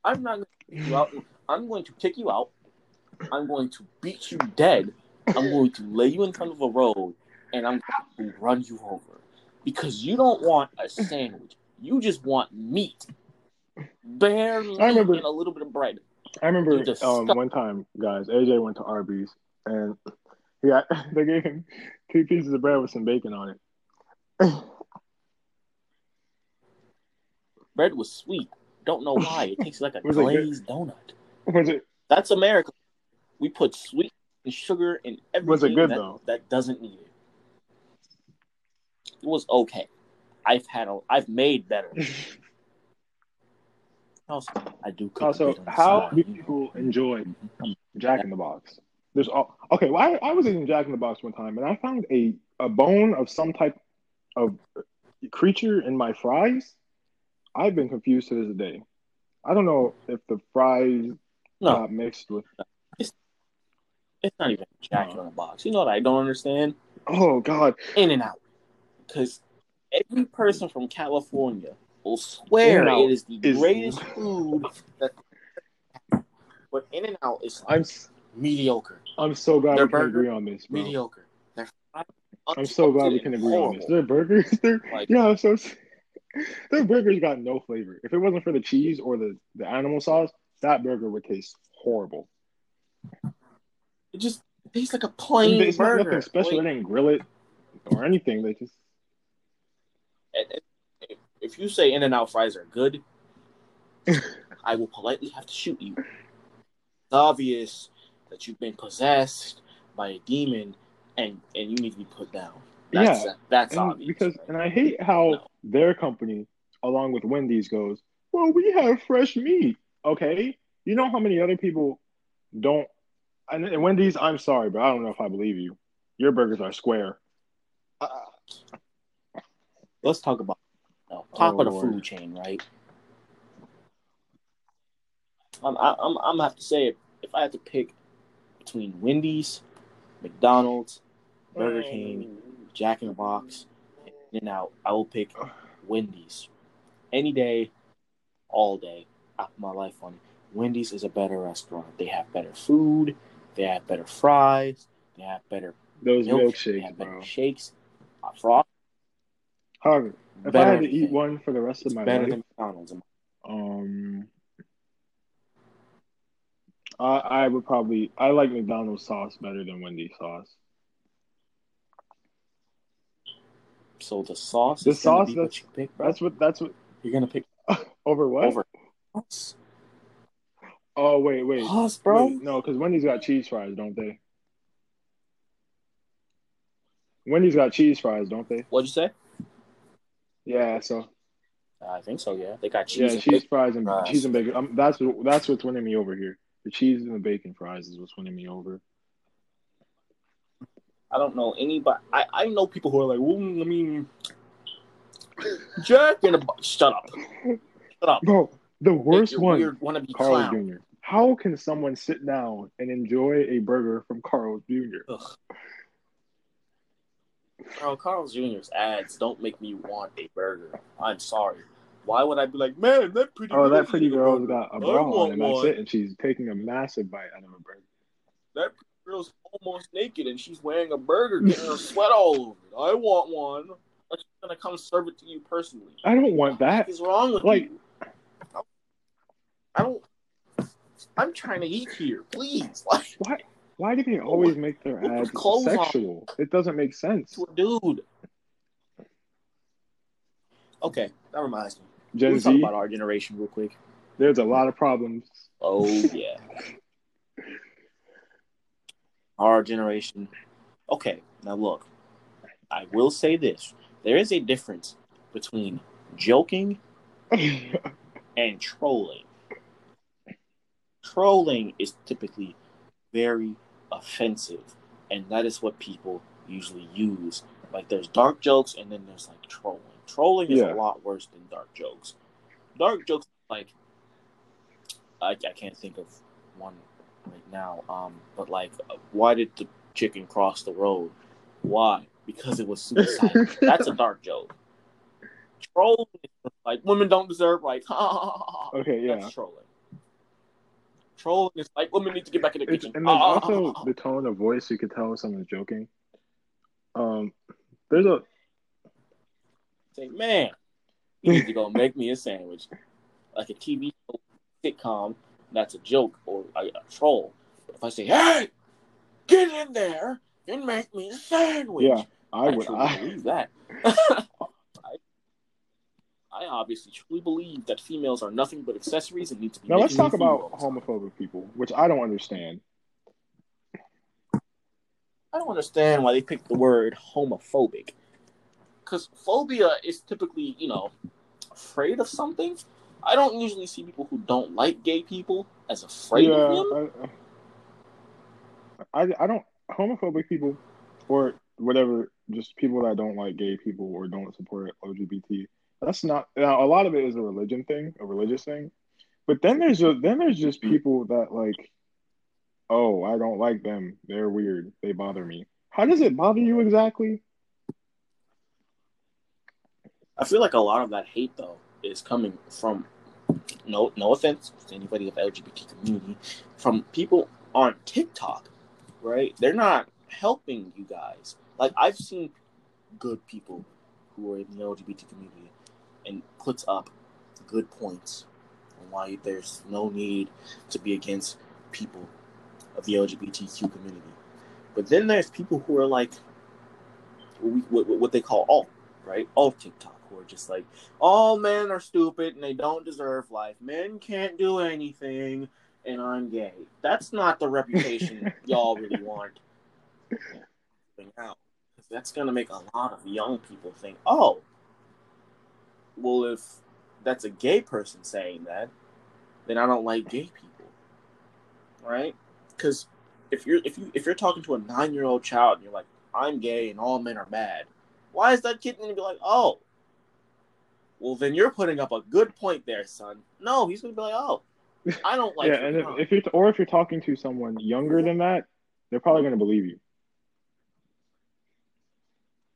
I'm not going to kick you out. I'm going to kick you out. I'm going to beat you dead. I'm going to lay you in front of a road, and I'm going to run you over because you don't want a sandwich. You just want meat, bare meat I remember- and a little bit of bread. I remember just um, one time, guys, AJ went to Arby's and yeah, they gave him two pieces of bread with some bacon on it. Bread was sweet. Don't know why. It tastes like a glazed donut. Was it? That's America. We put sweet and sugar in everything Was it good, that, though? that doesn't need it. It was okay. I've had a, I've made better. Also, I do cook. Also, bit on the how do people enjoy mm-hmm. Jack in the Box? There's all okay. Well, I, I was eating Jack in the Box one time, and I found a a bone of some type of creature in my fries. I've been confused to this day. I don't know if the fries No, got mixed with. it's not even Jack No. in the Box. You know what I don't understand? Oh God! In and Out, because every person from California will swear In-N-Out it is the is- greatest food that. But In and Out is I'm mediocre. I'm so glad Their we can agree on this, bro. Mediocre. They're I'm so glad we can agree on this. Their burgers, their Like- yeah, so their burgers got no flavor. If it wasn't for the cheese or the the animal sauce, that burger would taste horrible. It just tastes like a plain it's burger. nothing special. Like, they didn't grill it or anything. They just if- if you say In and Out fries are good, I will politely have to shoot you. It's obvious that you've been possessed by a demon and and you need to be put down. That's Yeah, that's and obvious. because right? and I hate how No. their company, along with Wendy's, goes. Well, we have fresh meat. Okay, you know how many other people don't. And, and Wendy's, I'm sorry, but I don't know if I believe you. Your burgers are square. Uh, Let's talk about no, talk Oh, about a Lord. food chain, right? I'm I- I'm I'm gonna have to say if I had to pick between Wendy's, McDonald's, Burger King, Jack in the Box, In and Out, I will pick Wendy's any day, all day. I put my life on it. Wendy's is a better restaurant. They have better food. They have better fries. They have better those milk. They milkshakes, have better bro. shakes. Uh, frost. However, if I had to eat one for the rest of my better life, than McDonald's. um, I I would probably I like McDonald's sauce better than Wendy's sauce. So the sauce The sauce, be what that's- you pick, bro. That's what that's what You're gonna pick over what? over us, Oh wait, wait, us, bro. Wait, no, because Wendy's got cheese fries, don't they? Wendy's got cheese fries, don't they? What'd you say? Yeah, so I think so. Yeah, they got cheese. yeah, cheese fries and fries. cheese and bacon. Um, that's what- that's what's winning me over here. The cheese and the bacon fries is what's winning me over. I don't know anybody. I, I know people who are like, well, I mean, Jack in a box. Shut up. Shut up. Bro, the worst one, Weird, Carl's clown. Jr. How can someone sit down and enjoy a burger from Carl's Jr.? Ugh. Bro, Carl's Jr.'s ads don't make me want a burger. I'm sorry. Why would I be like, man, that pretty Oh, that girl's pretty a got a bra on, and that's it, and she's taking a massive bite out of a burger. That girl's almost naked and she's wearing a burger, getting her sweat all over it. I want one. But she's gonna come serve it to you personally. I don't want that. What is wrong with Like- you? I don't. I'm trying to eat here, please. Like Why? Why do they always make their ads on. sexual? It doesn't make sense. to a dude. Okay, that reminds me. Gen Let's talk about our generation real quick. there's a lot of problems. Oh yeah. Our generation. Okay, now look. I will say this. There is a difference between joking and trolling. Trolling is typically very offensive, and that is what people usually use. Like there's dark jokes and then there's like trolling. Trolling is Yeah. a lot worse than dark jokes. Dark jokes like I, I can't think of one right now. Um, but like, why did the chicken cross the road? Why? Because it was suicide. That's a dark joke. Trolling like women don't deserve rights. okay, yeah. That's trolling. Trolling is like women need to get back in the It's, kitchen. and then also the tone of voice, you could tell someone's joking. Um, there's a say, man, you need to go make me a sandwich, like a TV show, sitcom. That's a joke or a, a troll. But if I say, hey, get in there and make me a sandwich, yeah. I I, would. I, believe that. I, obviously truly believe that females are nothing but accessories and need to be. now let's talk about homophobic people, which I don't understand. I don't understand why they picked the word homophobic. Because phobia is typically, you know, afraid of something. I don't usually see people who don't like gay people as afraid yeah, of them. I, I, I don't homophobic people or whatever, just people that don't like gay people or don't support LGBT. That's not now. A lot of it is a religion thing, a religious thing. But then there's a, then there's just people that like, oh, I don't like them. They're weird. They bother me. How does it bother you exactly? I feel like a lot of that hate, though, is coming from no no offense to anybody of LGBT community, from people on TikTok, right? They're not helping you guys. Like I've seen good people who are in the LGBT community and puts up good points on why there's no need to be against people of the LGBTQ community. But then there's people who are like what, what, what they call alt, right? Alt TikTok, who are just like, all men are stupid and they don't deserve life. Men can't do anything, and I'm gay. That's not the reputation y'all really want. Out. That's gonna make a lot of young people think, oh, well, if that's a gay person saying that, then I don't like gay people, right? Because if you're if you if you're talking to a nine year old child and you're like, I'm gay and all men are bad, why is that kid gonna be like, oh, well then you're putting up a good point there, son. No, he's gonna be like, oh, I don't like. yeah, and if, if you're or if you're talking to someone younger than that, they're probably going to believe you.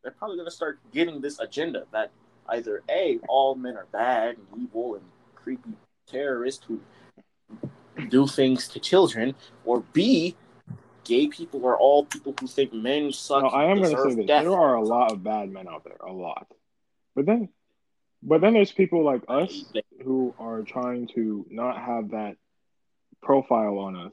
they're probably going to start getting this agenda that either a all men are bad and evil and creepy terrorists who do things to children, or b gay people are all people who think men suck. No, I am going to say this: death. there are a lot of bad men out there, a lot. But then, but then there's people like us who are trying to not have that profile on us.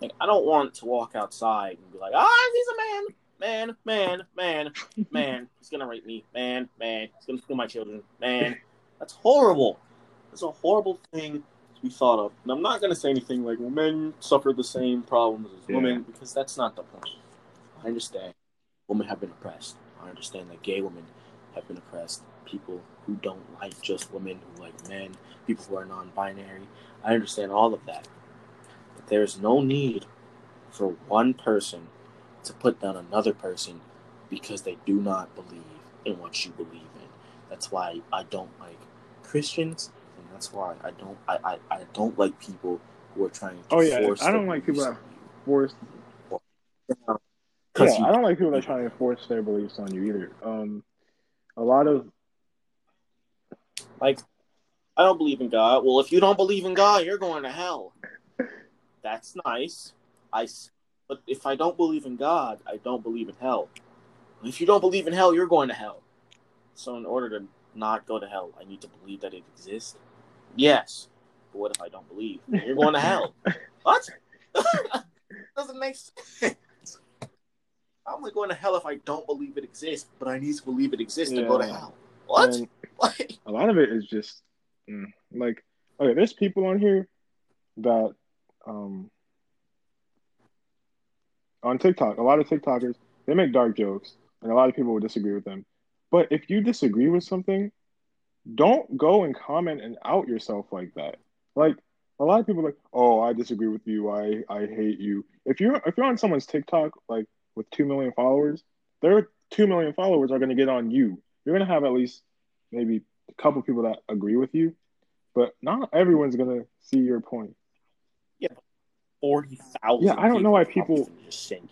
Like, I don't want to walk outside and be like, ah, he's a man, man, man, man, man. He's gonna rape me, man, man. He's gonna steal my children, man. That's horrible. That's a horrible thing to be thought of. And I'm not gonna say anything like, men suffer the same problems as Yeah. women because that's not the point. I understand women have been oppressed. I understand that gay women have been oppressed. People who don't like just women, who like men, people who are non-binary. I understand all of that. But there's no need for one person to put down another person because they do not believe in what you believe in. That's why I don't like Christians, and that's why I don't I, I, I don't like people who are trying to force Oh, yeah, force I don't like people that you. Yeah, you- I don't like people that try to force their beliefs on you either. Um, a lot of Like, I don't believe in God. Well, if you don't believe in God, you're going to hell. That's nice. I, but if I don't believe in God, I don't believe in hell. If you don't believe in hell, you're going to hell. So, in order to not go to hell, I need to believe that it exists. Yes, but what if I don't believe? You're going to hell. What? Doesn't make sense. I'm only going to hell if I don't believe it exists, but I need to believe it exists to go to hell. What? Like, a lot of it is just mm, like okay there's people on here that um on tiktok a lot of tiktokers they make dark jokes and a lot of people will disagree with them. But if you disagree with something don't go and comment and out yourself like that. Like a lot of people are like oh i disagree with you. I i hate you. If you're if you're on someone's tiktok like with 2 million followers their 2 million followers are going to get on you you're going to have at least maybe a couple people that agree with you, but not everyone's gonna see your point. Yeah. forty thousand. Yeah, I don't know why people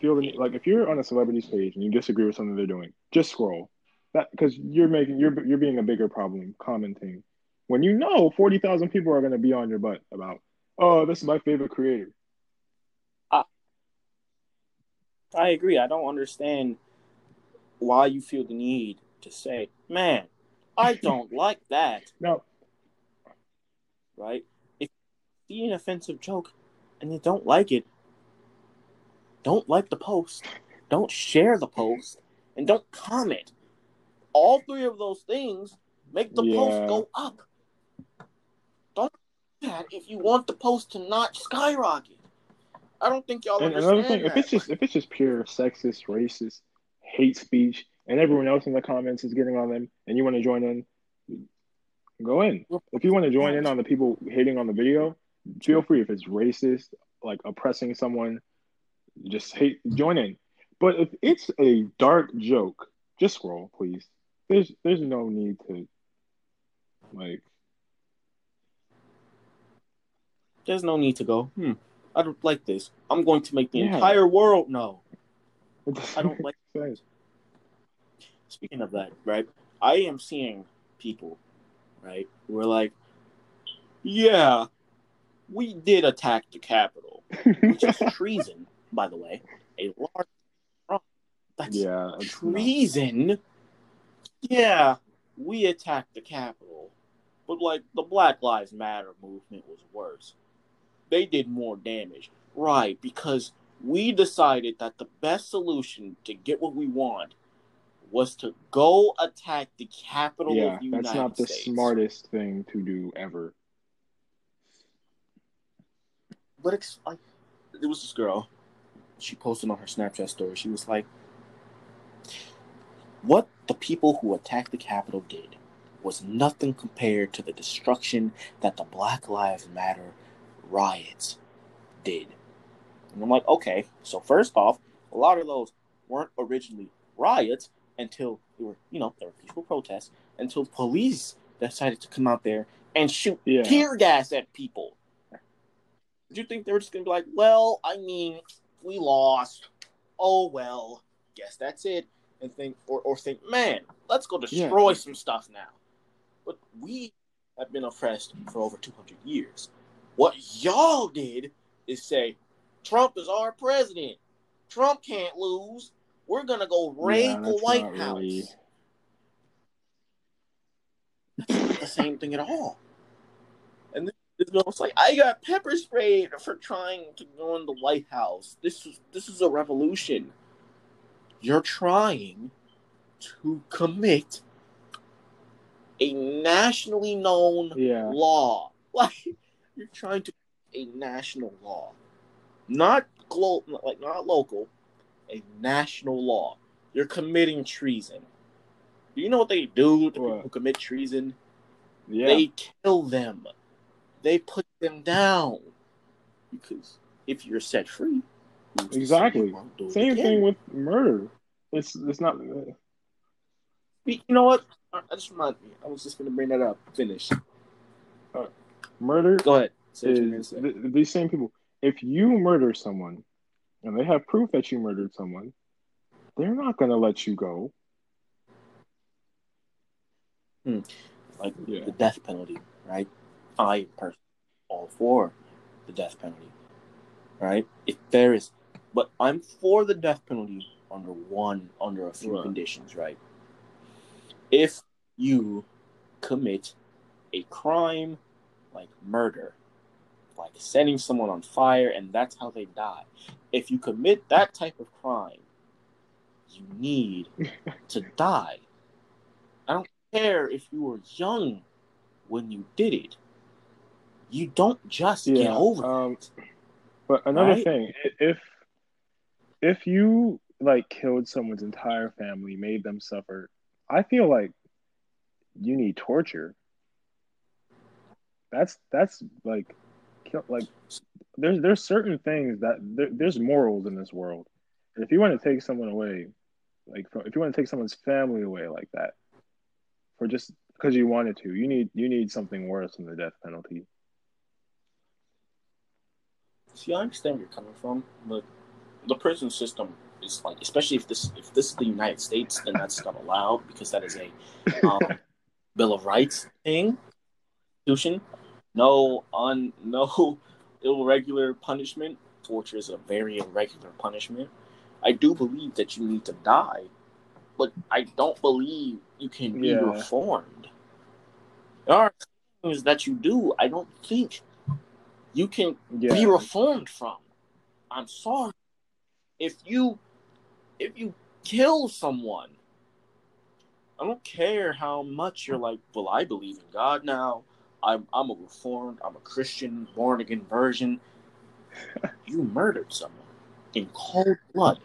Feel the, like if you're on a celebrity's page and you disagree with something they're doing, just scroll. That because you're making you're you're being a bigger problem commenting when you know forty thousand people are gonna be on your butt about oh this is my favorite creator. I agree. I don't understand why you feel the need to say, "Man, I don't like that." No. Right? If you see an offensive joke and you don't like it, don't like the post, don't share the post, and don't comment. All three of those things make the Yeah. post go up. Don't do that if you want the post to not skyrocket. I don't think y'all and understand another thing, if it's just if it's just pure sexist, racist, hate speech, and everyone else in the comments is getting on them, and you want to join in, go in. If you want to join in on the people hating on the video, feel free. If it's racist, like oppressing someone, just hate, join in. But if it's a dark joke, just scroll, please. There's there's no need to like There's no need to go, hmm, I don't like this. I'm going to make the Yeah. entire world know. I don't like sense. Speaking of that, right? I am seeing people, right, We're like, yeah, we did attack the Capitol, which is treason, by the way. A large that's yeah, it's not- treason. Yeah, we attacked the Capitol, but like the Black Lives Matter movement was worse. They did more damage, right? Because we decided that the best solution to get what we want was to go attack the capital yeah, of the United that's not the States. smartest thing to do ever. But it's like there was this girl. She posted on her Snapchat story. She was like, "What the people who attacked the Capitol did was nothing compared to the destruction that the Black Lives Matter riots did." And I'm like, okay. So first off, a lot of those weren't originally riots until they were, you know, they were peaceful protests until police decided to come out there and shoot Yeah. tear gas at people. Did you think they were just gonna be like, well, I mean, we lost. Oh well, guess that's it. And think or, or think, man, let's go destroy Yeah. some stuff now. But we have been oppressed for over two hundred years. What y'all did is say, Trump is our president. Trump can't lose. We're gonna go raid Yeah, the White House. really- That's not the same thing at all. And this girl was like, I got pepper sprayed for trying to go in the White House. This is this is a revolution. You're trying to commit a nationally known Yeah. law. Like you're trying to a national law, not glo- like not local, a national law. You're committing treason. Do you know what they do to people who commit treason? Yeah. They kill them. They put them down because if you're set free, to Exactly. you it Same thing with murder. It's it's not. Uh, you know what? I I just remind me. I was just gonna bring that up. Finish. Murder Go ahead. Say what you're gonna is th- these same people. If you murder someone, and they have proof that you murdered someone, they're not gonna let you go. Hmm. like Yeah. the death penalty, right? I personally all for the death penalty, right? If there is, but I'm for the death penalty under one, under a few Right. conditions, right? If you commit a crime like murder, like setting someone on fire, and that's how they die. If you commit that type of crime, you need to die. I don't care if you were young when you did it. You don't just get over um, it. But another Right? thing, if if you like killed someone's entire family, made them suffer, I feel like you need torture. That's that's like like there's there's certain things that there, there's morals in this world. And if you want to take someone away, like from, if you want to take someone's family away like that, for just because you wanted to, you need you need something worse than the death penalty. See, I understand where you're coming from, but the prison system is like, especially if this if this is the United States, then that's not allowed because that is a um, Bill of Rights thing. Constitution, no un no irregular punishment. Torture is a very irregular punishment. I do believe that you need to die, but I don't believe you can be Yeah. reformed. There are things that you do. I don't think you can Yeah, be reformed from. I'm sorry. If you if you kill someone, I don't care how much you're like, well, I believe in God now. I'm I'm a reformed, I'm a Christian, born again version. you murdered someone in cold blood.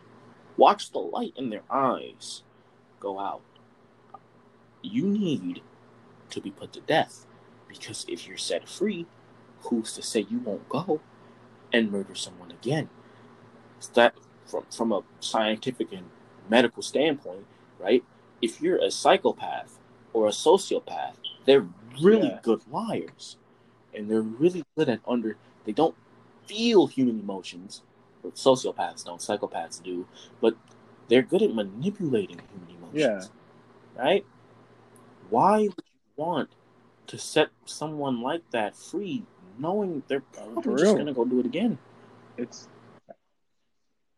Watch the light in their eyes go out. You need to be put to death. Because if you're set free, who's to say you won't go and murder someone again? It's that from from a scientific and medical standpoint, right? If you're a psychopath or a sociopath, they're really Yeah. good liars, and they're really good at under. They don't feel human emotions. But sociopaths don't. Psychopaths do, but they're good at manipulating human emotions. Yeah. Right? Why would you want to set someone like that free, knowing they're probably just gonna go do it again? it's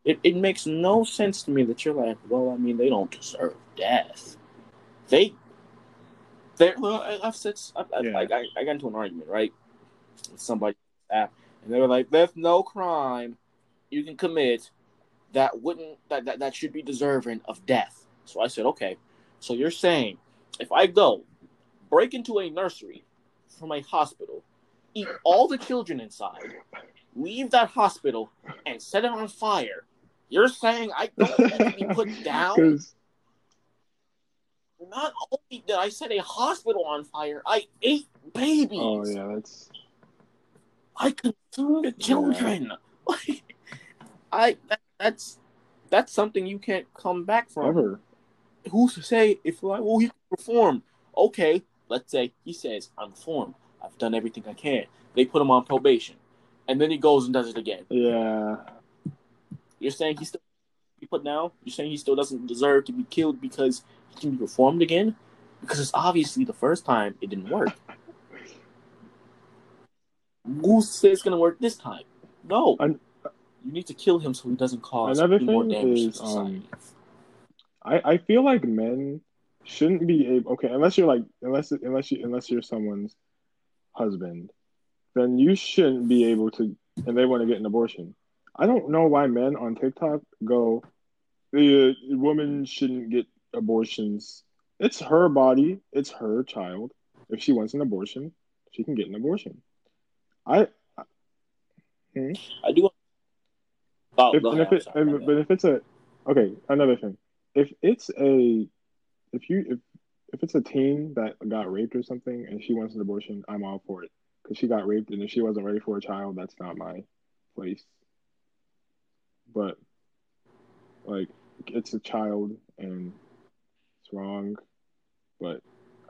It, it makes no sense to me that you're like, well, I mean, they don't deserve death. They, I, I've said, I, I, Yeah. I, I, I got into an argument, right, with somebody, app, and they were like, "There's no crime you can commit that wouldn't that, that that should be deserving of death." So I said, "Okay, so you're saying if I go break into a nursery from a hospital, eat all the children inside, leave that hospital, and set it on fire. You're saying I don't need to be put down? Not only did I set a hospital on fire, I ate babies. oh yeah, that's I consumed children. Like, I that, that's that's something you can't come back from. ever. Who's to say if like, well, he can perform? Okay, let's say he says I'm formed. I've done everything I can. They put him on probation, and then he goes and does it again. Yeah, You're saying he still be put down? You're saying he still doesn't deserve to be killed because can be reformed again? Because it's obviously the first time it didn't work. Who says it's gonna work this time? No. You need to kill him so he doesn't cause Another any more damage is, to society. um, I I feel like men shouldn't be able. Okay, unless you're like unless unless you unless you're someone's husband, then you shouldn't be able to. And they want to get an abortion. I don't know why men on TikTok go, the woman shouldn't get abortions. It's her body. It's her child. If she wants an abortion, she can get an abortion. I I hmm? do. Oh, if, ahead. if it, sorry, bad. but if it's a okay, another thing. If it's a if you if if it's a teen that got raped or something and she wants an abortion, I'm all for it because she got raped and if she wasn't ready for a child, that's not my place. But like, it's a child and it's wrong. But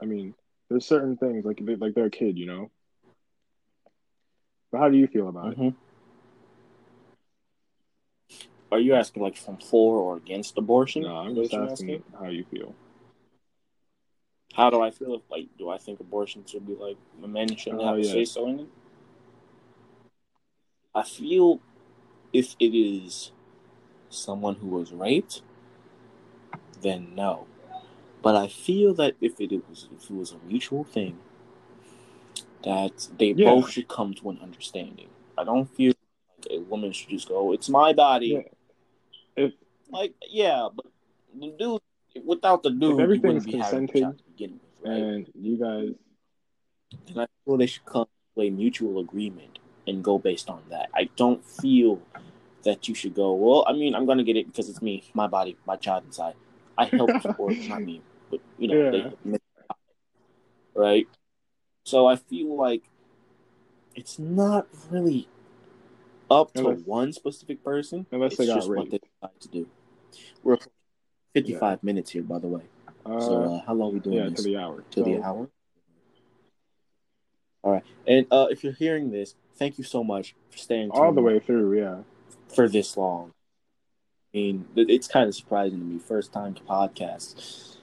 I mean, there's certain things like they, like they're a kid, you know. But how do you feel about it? Mhm. Are you asking like from for or against abortion? No, I'm just you're asking how you feel. How do I feel? If, like, do I think abortion should be like men shouldn't Oh, have a say so in it? I feel if it is someone who was raped, then no. But I feel that if it was if it was a mutual thing, that they Yeah. both should come to an understanding. I don't feel like a woman should just go, "It's my body." Yeah. If Like, yeah, but the dude without the dude, everything's you wouldn't be having a consented begin with, right? and you guys, And I feel they should come to a mutual agreement and go based on that. I don't feel that you should go, well, I mean, I'm going to get it because it's me, my body, my child inside. I helped, or not me, but, you know, Yeah. they, right? So I feel like it's not really up to Unless- one specific person. unless it's they got just what they decide to do. We're 55 minutes here, by the way. Uh, so uh, how long we doing yeah, this? to the hour. to the hour. All right, and uh, if you're hearing this, thank you so much for staying all the way through. Yeah. for this long. I mean, it's kind of surprising to me. First time to podcast,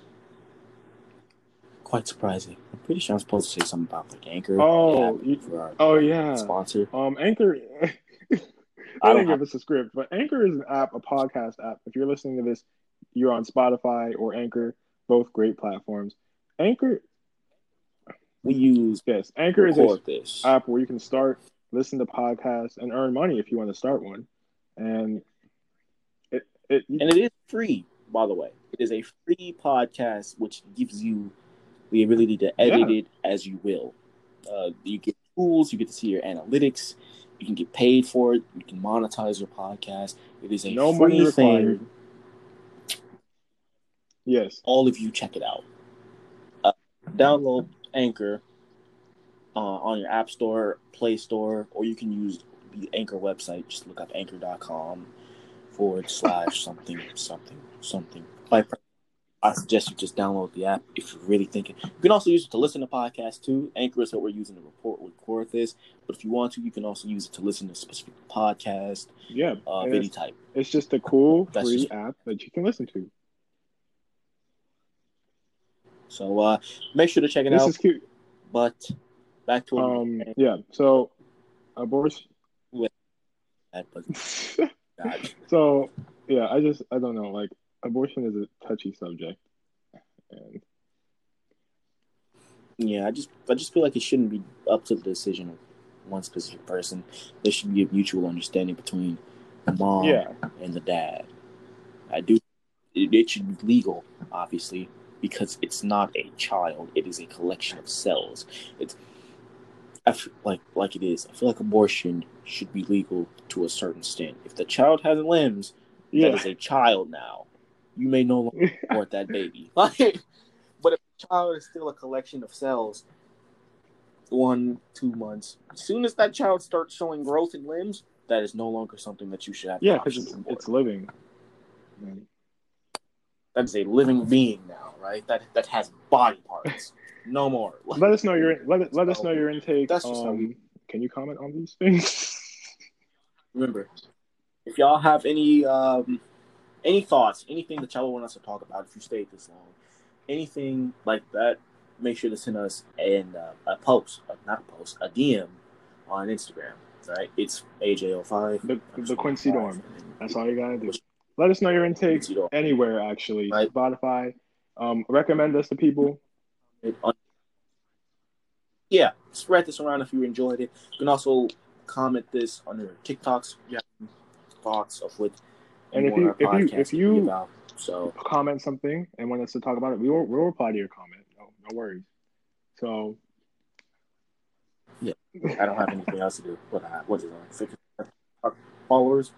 quite surprising. I'm pretty sure I'm supposed to say something about like Anchor. Oh, yeah, you- Oh yeah. sponsor. Um, Anchor. I don't didn't give us a script, but Anchor is an app, a podcast app. If you're listening to this, you're on Spotify or Anchor, both great platforms. Anchor, We use yes, Anchor is a this. app where you can start, listen to podcasts, and earn money if you want to start one. And it, it, and it is free, by the way. It is a free podcast which gives you the ability to edit Yeah. it as you will. Uh, you get tools, you get to see your analytics, you can get paid for it, you can monetize your podcast. It is a no money free required. thing. Yes, All of you check it out. Uh, download Anchor uh, on your App Store, Play Store, or you can use the Anchor website. Just look up anchor.com forward slash something, something, something. I, I suggest you just download the app if you're really thinking. You can also use it to listen to podcasts too. Anchor is what we're using to report record this. But if you want to, you can also use it to listen to specific podcast yeah. uh, And video type. it's just a cool That's free just- app that you can listen to. So uh, make sure to check it This out. is cute. But back to Um, yeah. So, abortion. So yeah, I just I don't know. Like abortion is a touchy subject, and Yeah, I just I just feel like it shouldn't be up to the decision of one specific person. There should be a mutual understanding between the mom yeah, and the dad. I do. It, it should be legal, obviously, because it's not a child. It is a collection of cells. It's I feel like like it is. I feel like abortion should be legal to a certain extent. If the child has limbs, that yeah, is a child now. You may no longer abort that baby. Like, but if the child is still a collection of cells, one, two months, as soon as that child starts showing growth in limbs, that is no longer something that you should have. yeah, because it's it's living. that is a living being now, right? That that has body parts. No more. Let us know your let it- let us know your intake. That's just how um, we- can you comment on these things? Remember, if y'all have any um any thoughts, anything that y'all want us to talk about, if you stayed this long, anything like that, make sure to send us an, uh, a post, uh, not a post, a DM on Instagram. Right? It's AJ05. the the Quincy dorm. That's all you gotta do. Let us know your intake anywhere actually. Right. Spotify. Um, recommend us to people. Yeah, spread this around if you enjoyed it. You can also comment this on your TikToks. Yeah. thoughts of what And if you- if you- if you- about. so Comment something and want us to talk about it. We will we'll reply to your comment. No, no worries. So yeah, I don't have anything else to do. What I, what is it? Like followers?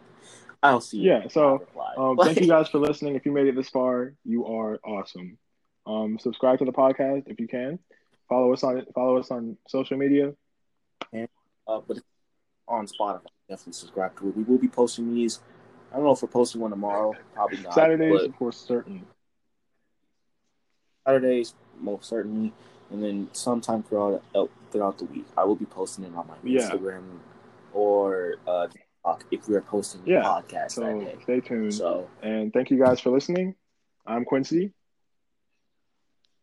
I'll see. Yeah, so, Um, thank you guys for listening. If you made it this far, you are awesome. Um, subscribe to the podcast if you can. Follow us on follow us on social media. And uh, but on Spotify, definitely subscribe to it. We will be posting these. I don't know if we're posting one tomorrow. Probably not. Saturdays but for certain. Saturdays, most certainly, and then sometime throughout uh, throughout the week, I will be posting it on my Yeah. Instagram or uh, TikTok if we are posting the Yeah. podcast that So day. stay tuned. So And thank you guys for listening. I'm Quincy.